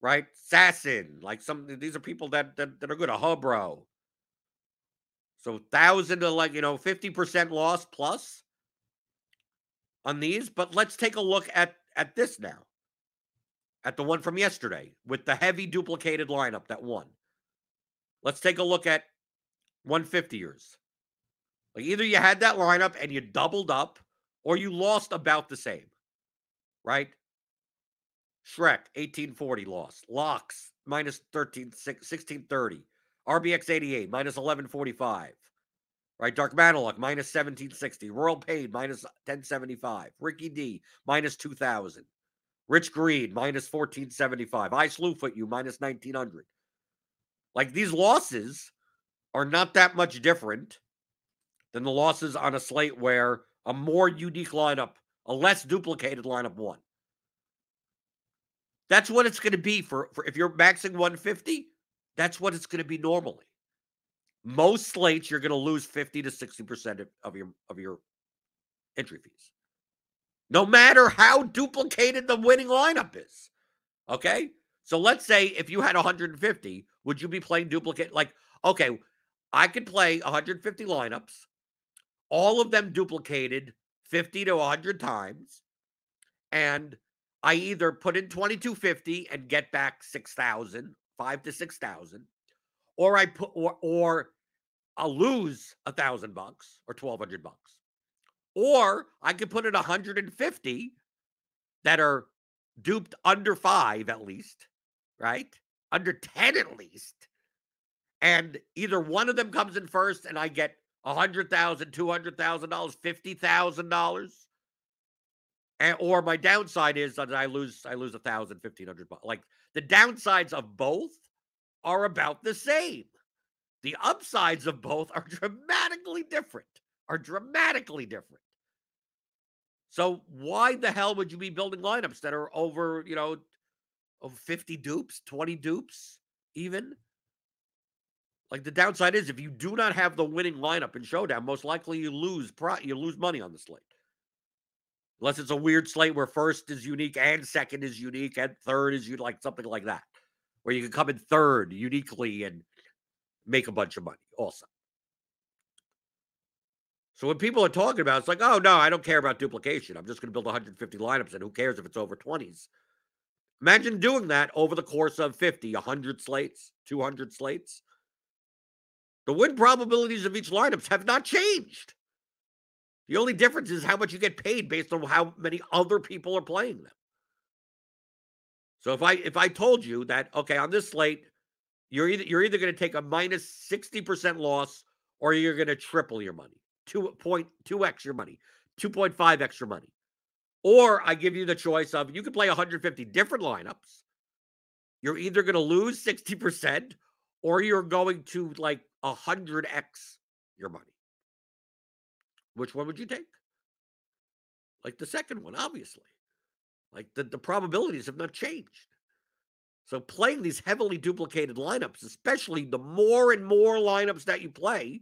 right? Sassin, like some these are people that that, that are good. A Hubro, so thousand to like, you know, 50% loss plus on these. But let's take a look at at this now. At the one from yesterday with the heavy duplicated lineup that won. Let's take a look at 150ers. Like either you had that lineup and you doubled up, or you lost about the same. Right? Shrek, 1840 loss. Locks, minus 13, 1630. RBX 88, minus 1145. Right? Dark Maniluck, minus 1760. Royal Paid, minus 1075. Ricky D, minus 2000. Rich Green, minus 1475. I Slewfoot you, minus 1900. Like these losses are not that much different than the losses on a slate where a more unique lineup, a less duplicated lineup won. That's what it's going to be for, for if you're maxing 150 that's what it's going to be normally. Most slates you're going to lose 50 to 60% of your of your entry fees. No matter how duplicated the winning lineup is. Okay? So let's say if you had 150, would you be playing duplicate like okay, I could play 150 lineups, all of them duplicated 50 to 100 times and I either put in 2250 and get back 6000 five to six thousand, or I put or or I'll lose a thousand bucks or twelve hundred bucks, or I could put in a hundred and fifty that are duped under five at least, right? Under ten at least, and either one of them comes in first, and I get a hundred thousand, two hundred thousand dollars, fifty thousand dollars. And, or my downside is that I lose I lose a thousand, fifteen hundred bucks. Like the downsides of both are about the same. The upsides of both are dramatically different. Are dramatically different. So why the hell would you be building lineups that are over, you know, over 50 dupes, 20 dupes, even? Like the downside is if you do not have the winning lineup in showdown, most likely you lose pro- you lose money on the slate. Unless it's a weird slate where first is unique and second is unique and third is you like something like that, where you can come in third uniquely and make a bunch of money also. So when people are talking about it's like, oh no, I don't care about duplication. I'm just going to build 150 lineups and who cares if it's over 20s. Imagine doing that over the course of 50, 100 slates, 200 slates. The win probabilities of each lineups have not changed. The only difference is how much you get paid based on how many other people are playing them. So if I if I told you that okay on this slate you're either you're either going to take a minus 60% loss or you're going to triple your money. 2.2 extra money, 2.5 extra money. Or I give you the choice of you can play 150 different lineups. You're either going to lose 60% or you're going to like 100x your money. Which one would you take? Like the second one, obviously. Like the, the probabilities have not changed. So playing these heavily duplicated lineups, especially the more and more lineups that you play,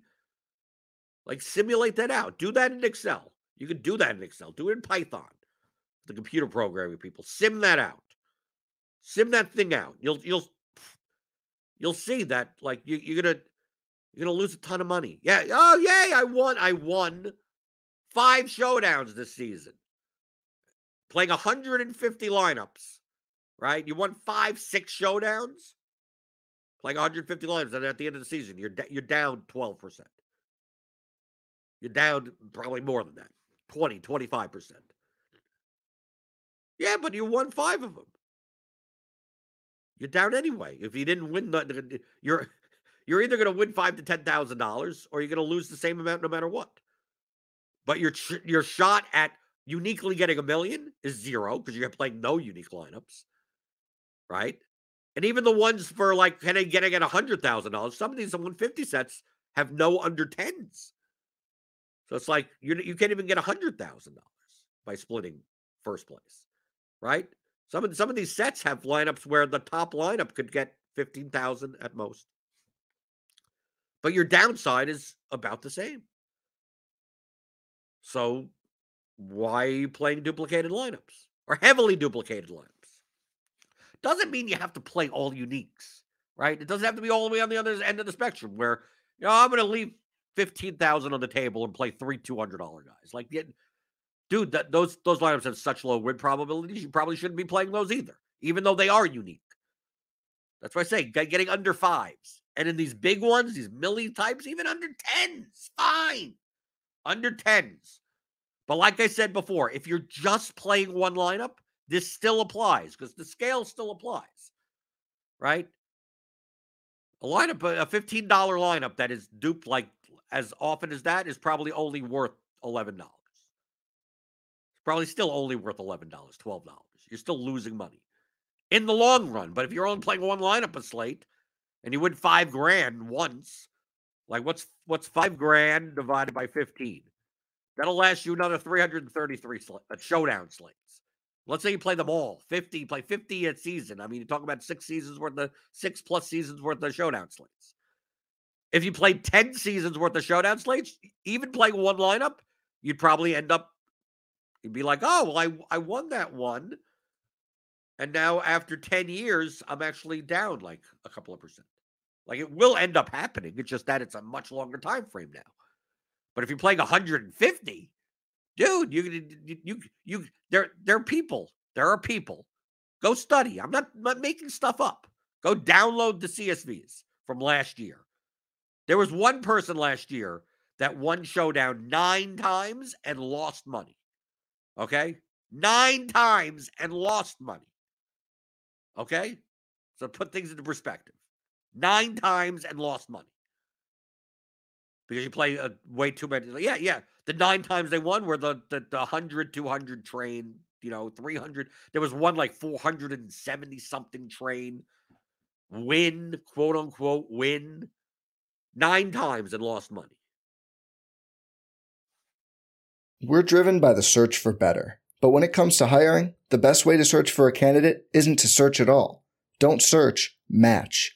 like simulate that out. Do that in Excel. You can do that in Excel. Do it in Python. The computer programming people sim that out. Sim that thing out. You'll you'll you'll see that like you, you're gonna you're gonna lose a ton of money. Yeah. Oh yay! I won. I won five showdowns this season, playing 150 lineups. Right? You won five, six showdowns, playing 150 lineups, and at the end of the season, you're you're down 12 percent. You're down probably more than that, 20, 25 percent. Yeah, but you won five of them. You're down anyway. If you didn't win, the, you're you're either going to win five to ten thousand dollars, or you're going to lose the same amount no matter what. But your your shot at uniquely getting a million is zero because you're playing no unique lineups, right? And even the ones for like getting at a hundred thousand dollars, some of these 150 sets have no under tens. So it's like you you can't even get a hundred thousand dollars by splitting first place, right? Some of some of these sets have lineups where the top lineup could get fifteen thousand at most, but your downside is about the same. So why are you playing duplicated lineups or heavily duplicated lineups? Doesn't mean you have to play all uniques, right? It doesn't have to be all the way on the other end of the spectrum where you know I'm going to leave fifteen thousand on the table and play three two hundred dollar guys. Like dude, that those those lineups have such low win probabilities. You probably shouldn't be playing those either, even though they are unique. That's why I say getting under fives. And in these big ones, these milli types, even under tens, fine. Under tens. But like I said before, if you're just playing one lineup, this still applies because the scale still applies. Right? A lineup, a $15 lineup that is duped like as often as that is probably only worth $11 It's probably still only worth $11, $12. You're still losing money in the long run. But if you're only playing one lineup a slate and you win five grand once, like what's what's five grand divided by 15? That'll last you another 333 sl- uh, showdown slates. Let's say you play them all 50, play 50 a season. I mean, you talk about six seasons worth of six plus seasons worth of showdown slates. If you played 10 seasons worth of showdown slates, even playing one lineup, you'd probably end up You'd be like, oh, well, I, I won that one. And now after 10 years, I'm actually down like a couple of percent. Like it will end up happening. It's just that it's a much longer time frame now. But if you're playing 150, dude, you you you, there there are people. There are people. Go study. I'm not, not making stuff up. Go download the CSVs from last year. There was one person last year that won showdown nine times and lost money. Okay. Nine times and lost money. Okay. So put things into perspective. Nine times and lost money. Because you play uh, way too many. Yeah, yeah. The nine times they won were the, the, the 100, 200 train, you know, 300. There was one like 470 something train win, quote unquote, win nine times and lost money. We're driven by the search for better. But when it comes to hiring, the best way to search for a candidate isn't to search at all. Don't search, match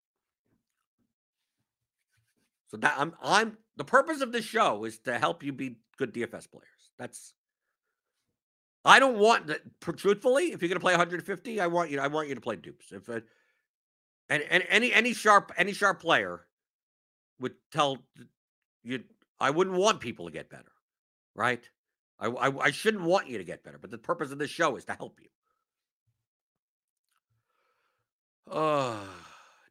So that I'm I'm the purpose of this show is to help you be good DFS players. That's I don't want that. Truthfully, if you're going to play 150, I want you. I want you to play dupes. If it, and, and any any sharp any sharp player would tell you, I wouldn't want people to get better, right? I, I I shouldn't want you to get better. But the purpose of this show is to help you. Uh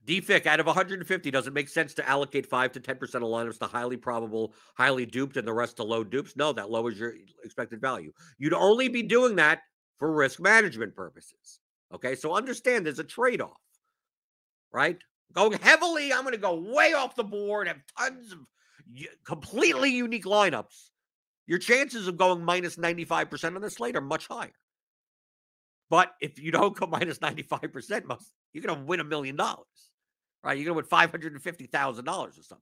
DFIC out of 150, does it make sense to allocate 5 to 10% of lineups to highly probable, highly duped, and the rest to low dupes? No, that lowers your expected value. You'd only be doing that for risk management purposes. Okay, so understand there's a trade off, right? Going heavily, I'm going to go way off the board, have tons of completely unique lineups. Your chances of going minus 95% on the slate are much higher. But if you don't go minus 95%, most you're going to win a million dollars, right? You're going to win $550,000 or something.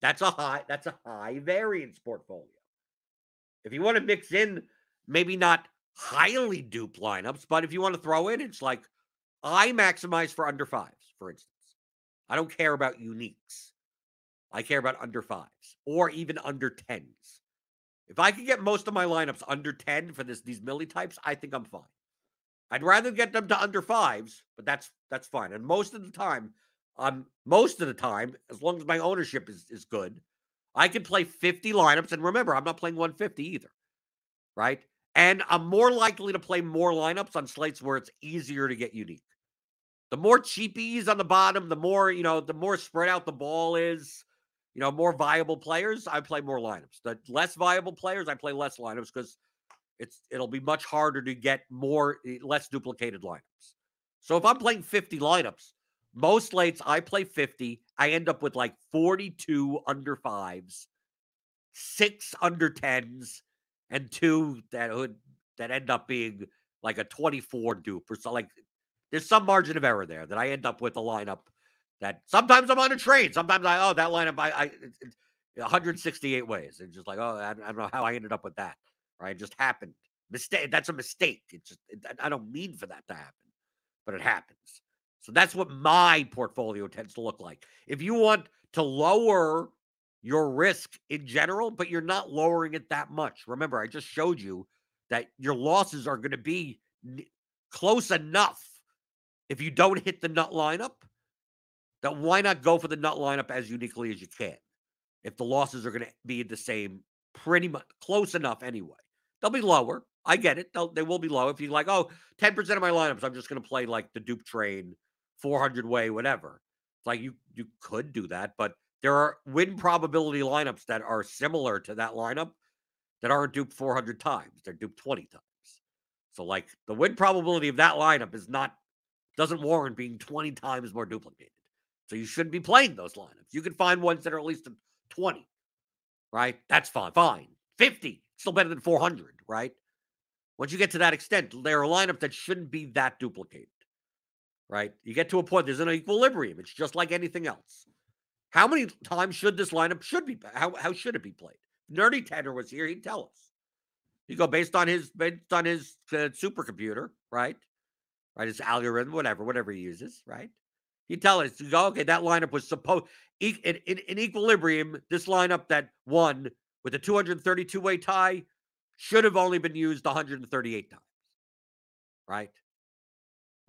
That's a high, that's a high variance portfolio. If you want to mix in maybe not highly dupe lineups, but if you want to throw in, it's like I maximize for under fives, for instance. I don't care about uniques. I care about under fives or even under tens. If I can get most of my lineups under 10 for this these milli types, I think I'm fine. I'd rather get them to under fives, but that's that's fine. And most of the time, um, most of the time, as long as my ownership is is good, I can play 50 lineups. And remember, I'm not playing 150 either. Right. And I'm more likely to play more lineups on slates where it's easier to get unique. The more cheapies on the bottom, the more, you know, the more spread out the ball is, you know, more viable players, I play more lineups. The less viable players, I play less lineups because it's it'll be much harder to get more eh, less duplicated lineups. So if I'm playing 50 lineups, most lates I play 50, I end up with like 42 under fives, six under tens, and two that would that end up being like a 24 dupe or so like there's some margin of error there that I end up with a lineup that sometimes I'm on a train. Sometimes I, oh, that lineup, I, I it, it, 168 ways. And just like, oh, I, I, don't know how I ended up with that. Right. It just happened. Mistake. That's a mistake. It's just, it, I don't mean for that to happen, but it happens. So that's what my portfolio tends to look like. If you want to lower your risk in general, but you're not lowering it that much. Remember, I just showed you that your losses are going to be close enough if you don't hit the nut lineup that why not go for the nut lineup as uniquely as you can? If the losses are going to be the same, pretty much close enough anyway. They'll be lower. I get it. They'll, they will be low. If you're like, oh, 10% of my lineups, I'm just going to play like the dupe train, 400 way, whatever. It's like you you could do that, but there are win probability lineups that are similar to that lineup that aren't duped 400 times. They're duped 20 times. So like the win probability of that lineup is not doesn't warrant being 20 times more duplicated. So you shouldn't be playing those lineups. You can find ones that are at least 20, right? That's fine. Fine. 50, still better than 400, right? Once you get to that extent, there are lineups that shouldn't be that duplicated, right? You get to a point, there's an equilibrium. It's just like anything else. How many times should this lineup should be how how should it be played? Nerdy Tanner was here, he'd tell us. You go based on his based on his uh, supercomputer, right? Right, his algorithm, whatever, whatever he uses, right? You tell us, you go, okay, that lineup was supposed in, in, in equilibrium. This lineup that won with a 232 way tie should have only been used 138 times, right?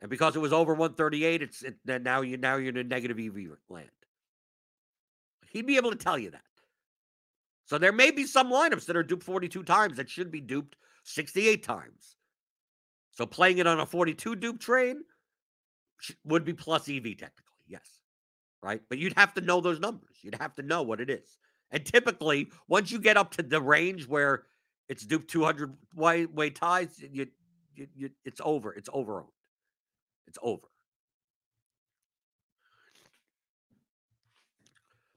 And because it was over 138, it's it, now you now you're in a negative EV land. He'd be able to tell you that. So there may be some lineups that are duped 42 times that should be duped 68 times. So playing it on a 42 dupe train would be plus EV technically, yes. Right? But you'd have to know those numbers. You'd have to know what it is. And typically, once you get up to the range where it's duped 200 way, ties, you, you, you, it's over. It's over. It's over.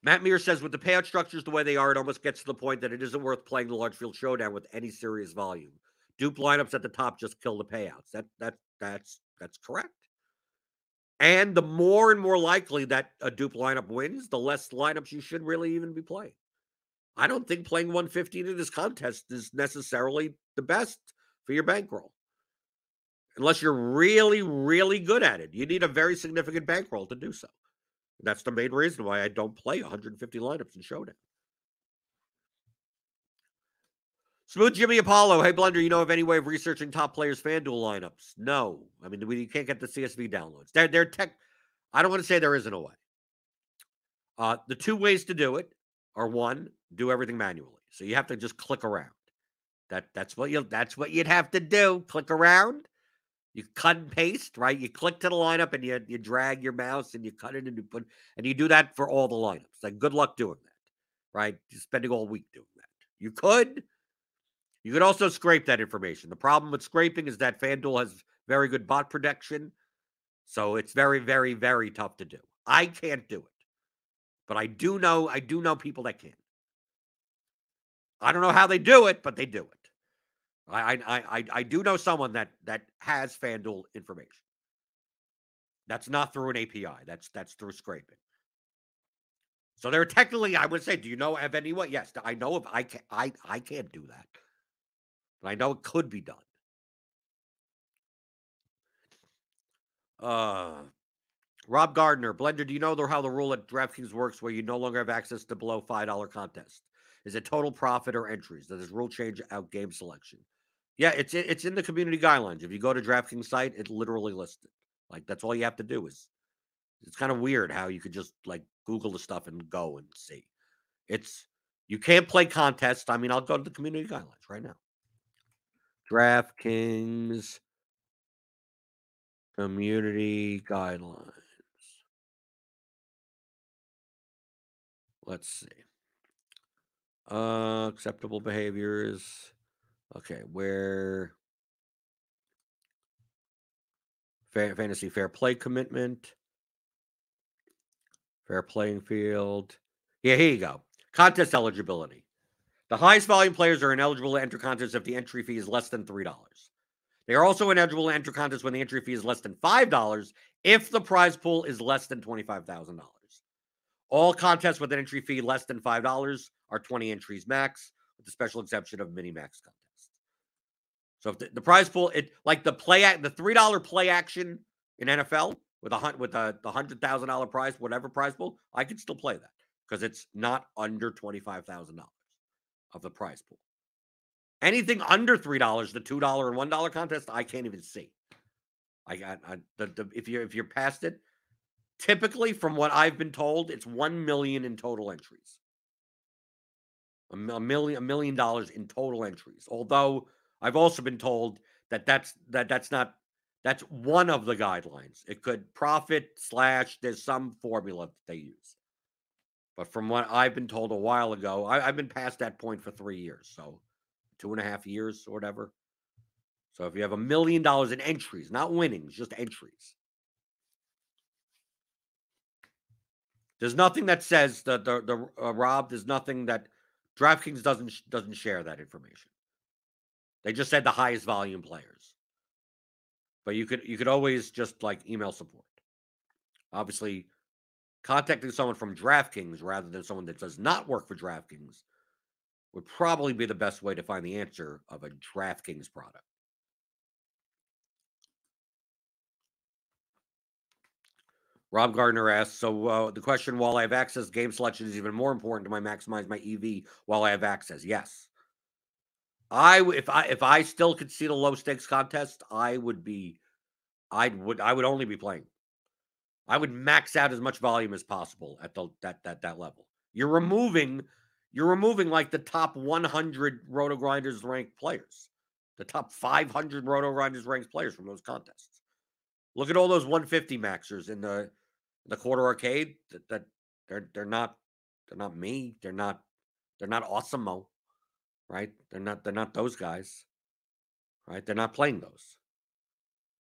Matt Mears says, with the payout structures the way they are, it almost gets to the point that it isn't worth playing the large field showdown with any serious volume. Dupe lineups at the top just kill the payouts. That that that's that's correct. And the more and more likely that a dupe lineup wins, the less lineups you should really even be playing. I don't think playing 115 in this contest is necessarily the best for your bankroll. Unless you're really, really good at it. You need a very significant bankroll to do so. That's the main reason why I don't play 150 lineups in Showdown. Smooth Jimmy Apollo. Hey, Blender, you know of any way of researching top players' FanDuel lineups? No. I mean, we can't get the CSV downloads. They're, they're tech. I don't want to say there isn't a way. Uh, the two ways to do it are one, do everything manually. So you have to just click around. That that's what you that's what you'd have to do. Click around. You cut and paste, right? You click to the lineup and you you drag your mouse and you cut it and you put and you do that for all the lineups. Like good luck doing that, right? You're spending all week doing that. You could, You could also scrape that information. The problem with scraping is that FanDuel has very good bot protection. So it's very, very, very tough to do. I can't do it. But I do know, I do know people that can. I don't know how they do it, but they do it. I I I I do know someone that that has FanDuel information. That's not through an API. That's that's through scraping. So they're technically, I would say, do you know of anyone? Yes, I know if I can I I can't do that. But I know it could be done. Uh Rob Gardner, Blender, do you know how the rule at DraftKings works where you no longer have access to below $5 contest? Is it total profit or entries? Does this rule change out game selection? Yeah, it's it's in the community guidelines. If you go to DraftKings site, it literally lists it. Like that's all you have to do is. It's kind of weird how you could just like Google the stuff and go and see. It's you can't play contests. I mean, I'll go to the community guidelines right now. DraftKings community guidelines. Let's see. Uh, acceptable behaviors. Okay, where fair, fantasy fair play commitment, fair playing field. Yeah, here you go. Contest eligibility. The highest volume players are ineligible to enter contests if the entry fee is less than $3. They are also ineligible to enter contests when the entry fee is less than $5 if the prize pool is less than $25,000. All contests with an entry fee less than $5 are 20 entries max, with the special exception of mini max contests. So if the, the prize pool, it like the play act, the three dollar play action in NFL with a hunt with a the hundred thousand dollar prize, whatever prize pool, I could still play that because it's not under twenty five thousand dollars of the prize pool. Anything under three dollars, the two dollar and one dollar contest, I can't even see. I got I, the, the if you're if you're past it, typically from what I've been told, it's one million in total entries. A, a million a million dollars in total entries. Although I've also been told that that's that that's not that's one of the guidelines. It could profit slash there's some formula that they use. But from what I've been told a while ago, I, have been past that point for three years, so two and a half years or whatever. So if you have a million dollars in entries, not winnings, just entries. There's nothing that says that the the uh, Rob. There's nothing that DraftKings doesn't doesn't share that information. They just said the highest volume players. But you could you could always just like email support. Obviously, contacting someone from DraftKings rather than someone that does not work for DraftKings would probably be the best way to find the answer of a DraftKings product. Rob Gardner asks, so uh, the question, while I have access, game selection is even more important to my maximize my EV while I have access. Yes. I if I if I still could see the low stakes contest, I would be I would I would only be playing. I would max out as much volume as possible at the that that that level. You're removing you're removing like the top 100 RotoGrinders ranked players. The top 500 RotoGrinders ranked players from those contests. Look at all those 150 maxers in the the quarter arcade that, that they're they're not they're not me. They're not they're not awesome right? They're not they're not those guys, right? They're not playing those,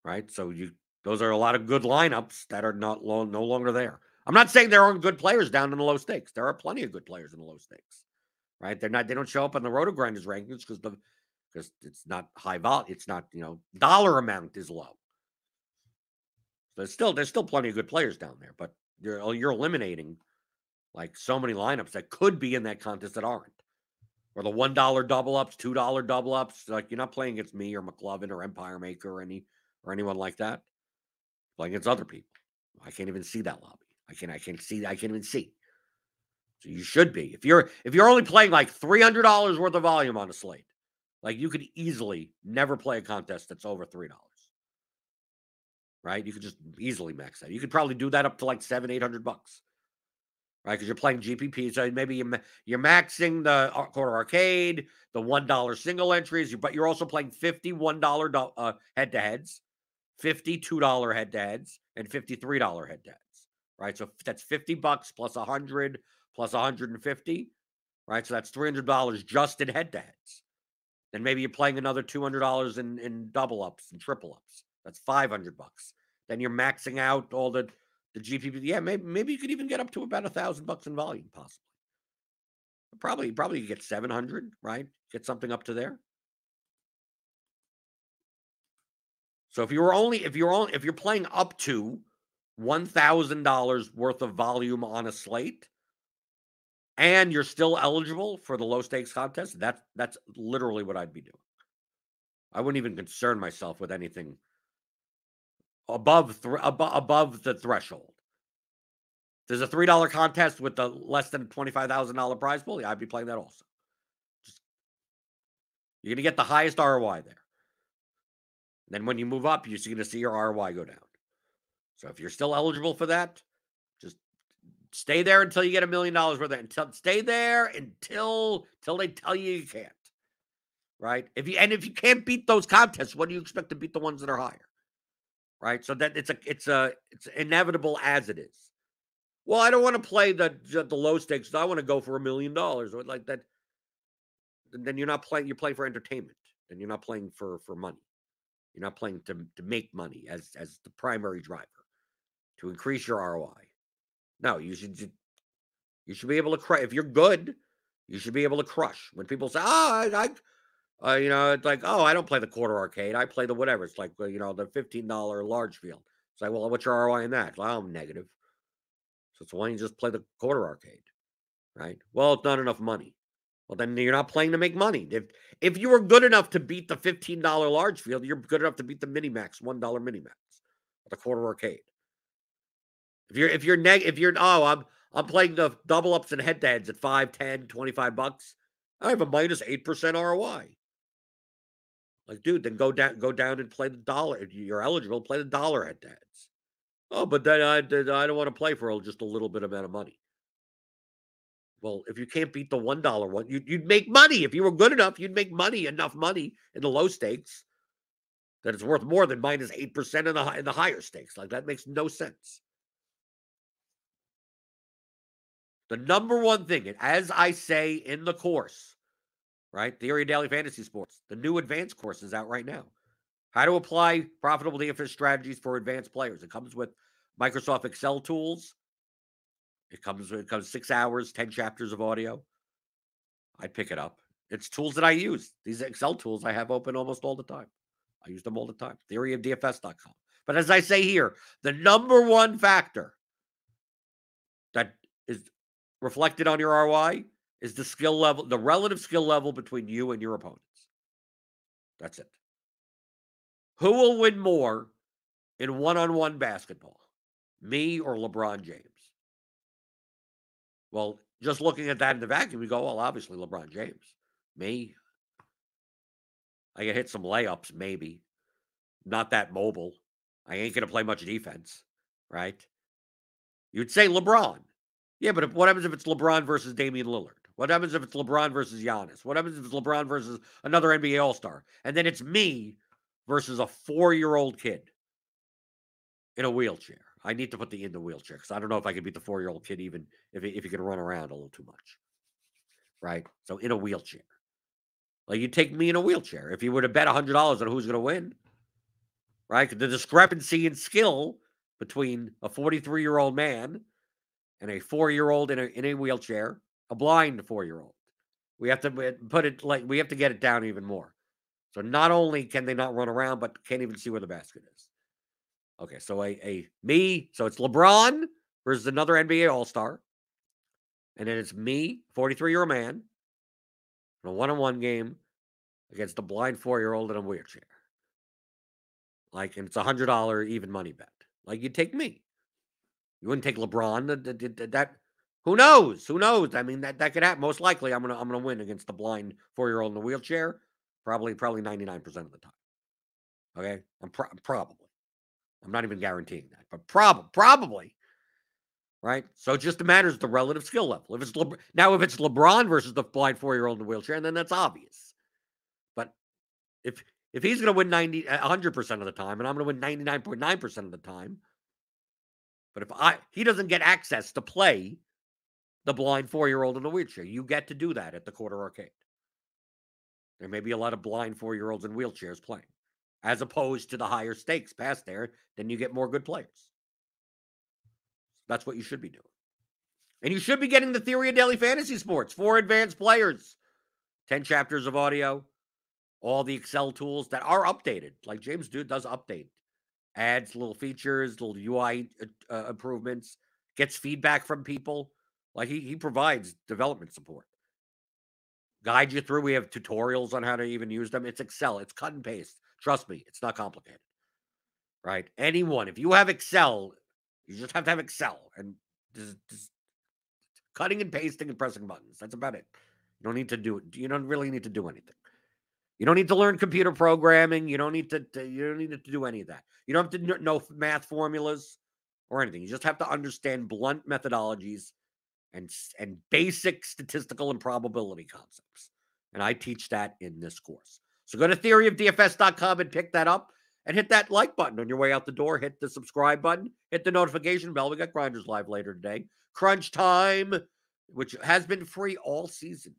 right? So you those are a lot of good lineups that are not lo- no longer there. I'm not saying there aren't good players down in the low stakes. There are plenty of good players in the low stakes, right? They're not they don't show up on the RotoGrinders rankings because the because it's not high vol. It's not you know dollar amount is low. There's still there's still plenty of good players down there, but you're you're eliminating like so many lineups that could be in that contest that aren't or the one dollar double ups, two dollar double ups. Like you're not playing against me or McLovin or Empire Maker or any or anyone like that. Playing against other people. I can't even see that lobby. I can't. I can't see I can't even see. So you should be. If you're if you're only playing like three hundred dollars worth of volume on a slate, like you could easily never play a contest that's over three dollars. Right? You could just easily max that. You could probably do that up to like seven, eight hundred bucks right? Because you're playing GPP, so maybe you're, you're maxing the quarter arcade, the one dollar single entries, but you're also playing fifty one dollar uh, head to heads, fifty two dollar head to heads, and fifty three dollar head to heads, right? So that's fifty bucks plus a hundred plus one hundred and fifty, right? So that's three hundred dollars just in head to heads, Then maybe you're playing another two hundred dollars in in double ups and triple ups. That's five hundred bucks. Then you're maxing out all the the GPP. Yeah, maybe maybe you could even get up to about a thousand bucks in volume, possibly. Probably probably you get seven hundred, right? Get something up to there. So if you're only if you're only if you're playing up to one thousand dollars worth of volume on a slate, and you're still eligible for the low stakes contest, that's that's literally what I'd be doing. I wouldn't even concern myself with anything above th- above, above the threshold. There's a three dollar contest with the less than twenty five thousand dollar prize pool. Yeah, I'd be playing that also. Just, you're gonna get the highest ROI there. then when you move up, you're to see your ROI go down. So if you're still eligible for that, just stay there until you get a million dollars worth of until stay there until until they tell you you can't. Right? If you and if you can't beat those contests, what do you expect to beat the ones that are higher? Right? So that it's a it's a it's inevitable as it is. Well, I don't want to play the the low stakes. I want to go for a million dollars or like that. Then you're not playing. You're playing for entertainment. Then you're not playing for for money. You're not playing to to make money as as the primary driver to increase your ROI. No, you should you should be able to crush. If you're good, you should be able to crush. When people say, "Oh, I, I uh, you know, it's like, oh, I don't play the quarter arcade. I play the whatever. It's like, you know, the fifteen dollar large field. It's like, well, what's your ROI in that? Well, I'm negative. So it's why you just play the quarter arcade, right? Well, it's not enough money. Well, then you're not playing to make money. If if you were good enough to beat the fifteen dollar large field, you're good enough to beat the mini max one dollar mini max, the quarter arcade. If you're if you're neg if you're oh I'm I'm playing the double ups and head to heads at 5, 10, 25 bucks. I have a minus 8% ROI. Like, dude, then go down go down and play the dollar. You're eligible, play the dollar at heads. Oh, but then I, I don't want to play for just a little bit amount of money. Well, if you can't beat the one dollar one, you'd, you'd make money. If you were good enough, you'd make money, enough money in the low stakes that it's worth more than minus eight percent in the in the higher stakes. Like that makes no sense. The number one thing, and as I say in the course, right? Theory of Daily Fantasy Sports, the new advanced course is out right now. How to apply profitable DFS strategies for advanced players. It comes with Microsoft Excel tools. It comes it comes six hours, 10 chapters of audio. I'd pick it up. It's tools that I use. These Excel tools I have open almost all the time. I use them all the time. Theoryofdfs.com. But as I say here, the number one factor that is reflected on your ROI is the skill level, the relative skill level between you and your opponents. That's it. Who will win more in one on one basketball? Me or LeBron James? Well, just looking at that in the vacuum, we go, well, obviously LeBron James. Me. I can hit some layups, maybe. Not that mobile. I ain't going to play much defense, right? You'd say LeBron. Yeah, but if, what happens if it's LeBron versus Damian Lillard? What happens if it's LeBron versus Giannis? What happens if it's LeBron versus another NBA All Star? And then it's me versus a four year old kid in a wheelchair. I need to put the in the wheelchair because I don't know if I can beat the four year old kid even if he, if he can run around a little too much. Right. So in a wheelchair. Like you take me in a wheelchair. If you were to bet hundred dollars on who's going to win, right? The discrepancy in skill between a 43 year old man and a four year old in a in a wheelchair, a blind four year old. We have to put it like we have to get it down even more. So not only can they not run around, but can't even see where the basket is. Okay, so a, a me, so it's LeBron versus another NBA All Star, and then it's me, 43 year old man, in a one on one game against a blind four year old in a wheelchair. Like, and it's a hundred dollar even money bet. Like, you take me. You wouldn't take LeBron. That, who knows? Who knows? I mean, that that could happen. Most likely, I'm gonna I'm gonna win against the blind four year old in the wheelchair. Probably probably 99 percent of the time. Okay, I'm pro- probably. I'm not even guaranteeing that, but prob- probably. Right. So it just matters the relative skill level. If it's Le- now, if it's LeBron versus the blind four year old in the wheelchair, then that's obvious. But if if he's going to win 90, 100% of the time, and I'm going to win 99.9% of the time, but if I he doesn't get access to play the blind four year old in a wheelchair, you get to do that at the quarter arcade. There may be a lot of blind four year olds in wheelchairs playing, as opposed to the higher stakes past there. Then you get more good players. That's what you should be doing. And you should be getting the theory of daily fantasy sports for advanced players. 10 chapters of audio, all the Excel tools that are updated. Like James Dude does update, adds little features, little UI uh, uh, improvements, gets feedback from people. Like he, he provides development support. Guide you through. We have tutorials on how to even use them. It's Excel, it's cut and paste. Trust me, it's not complicated. Right? Anyone, if you have Excel, you just have to have Excel and just, just cutting and pasting and pressing buttons. That's about it. You don't need to do it. You don't really need to do anything. You don't need to learn computer programming. You don't need to, to you don't need to do any of that. You don't have to know math formulas or anything. You just have to understand blunt methodologies and and basic statistical and probability concepts. And I teach that in this course. So go to theoryofdfs.com and pick that up and hit that like button on your way out the door. Hit the subscribe button, hit the notification bell. We got Grinders Live later today. Crunch Time, which has been free all season,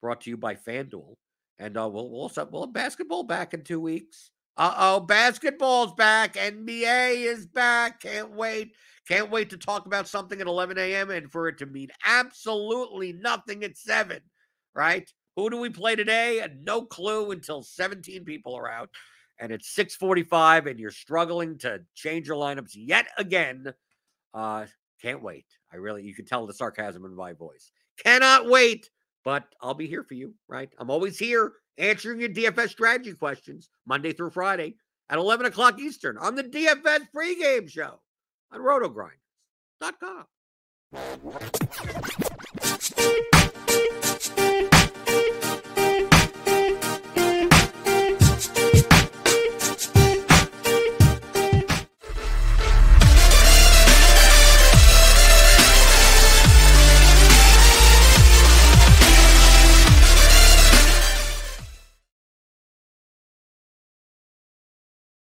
brought to you by FanDuel. And uh, we'll, we'll, also we'll have basketball back in two weeks. Uh oh, basketball's back. NBA is back. Can't wait. Can't wait to talk about something at 11 a.m. and for it to mean absolutely nothing at 7, right? Who do we play today? No clue until 17 people are out. And it's 645 and you're struggling to change your lineups yet again. Uh, can't wait. I really, you can tell the sarcasm in my voice. Cannot wait, but I'll be here for you, right? I'm always here answering your DFS strategy questions Monday through Friday at 11 o'clock Eastern on the DFS pregame show on rotogrinders.com.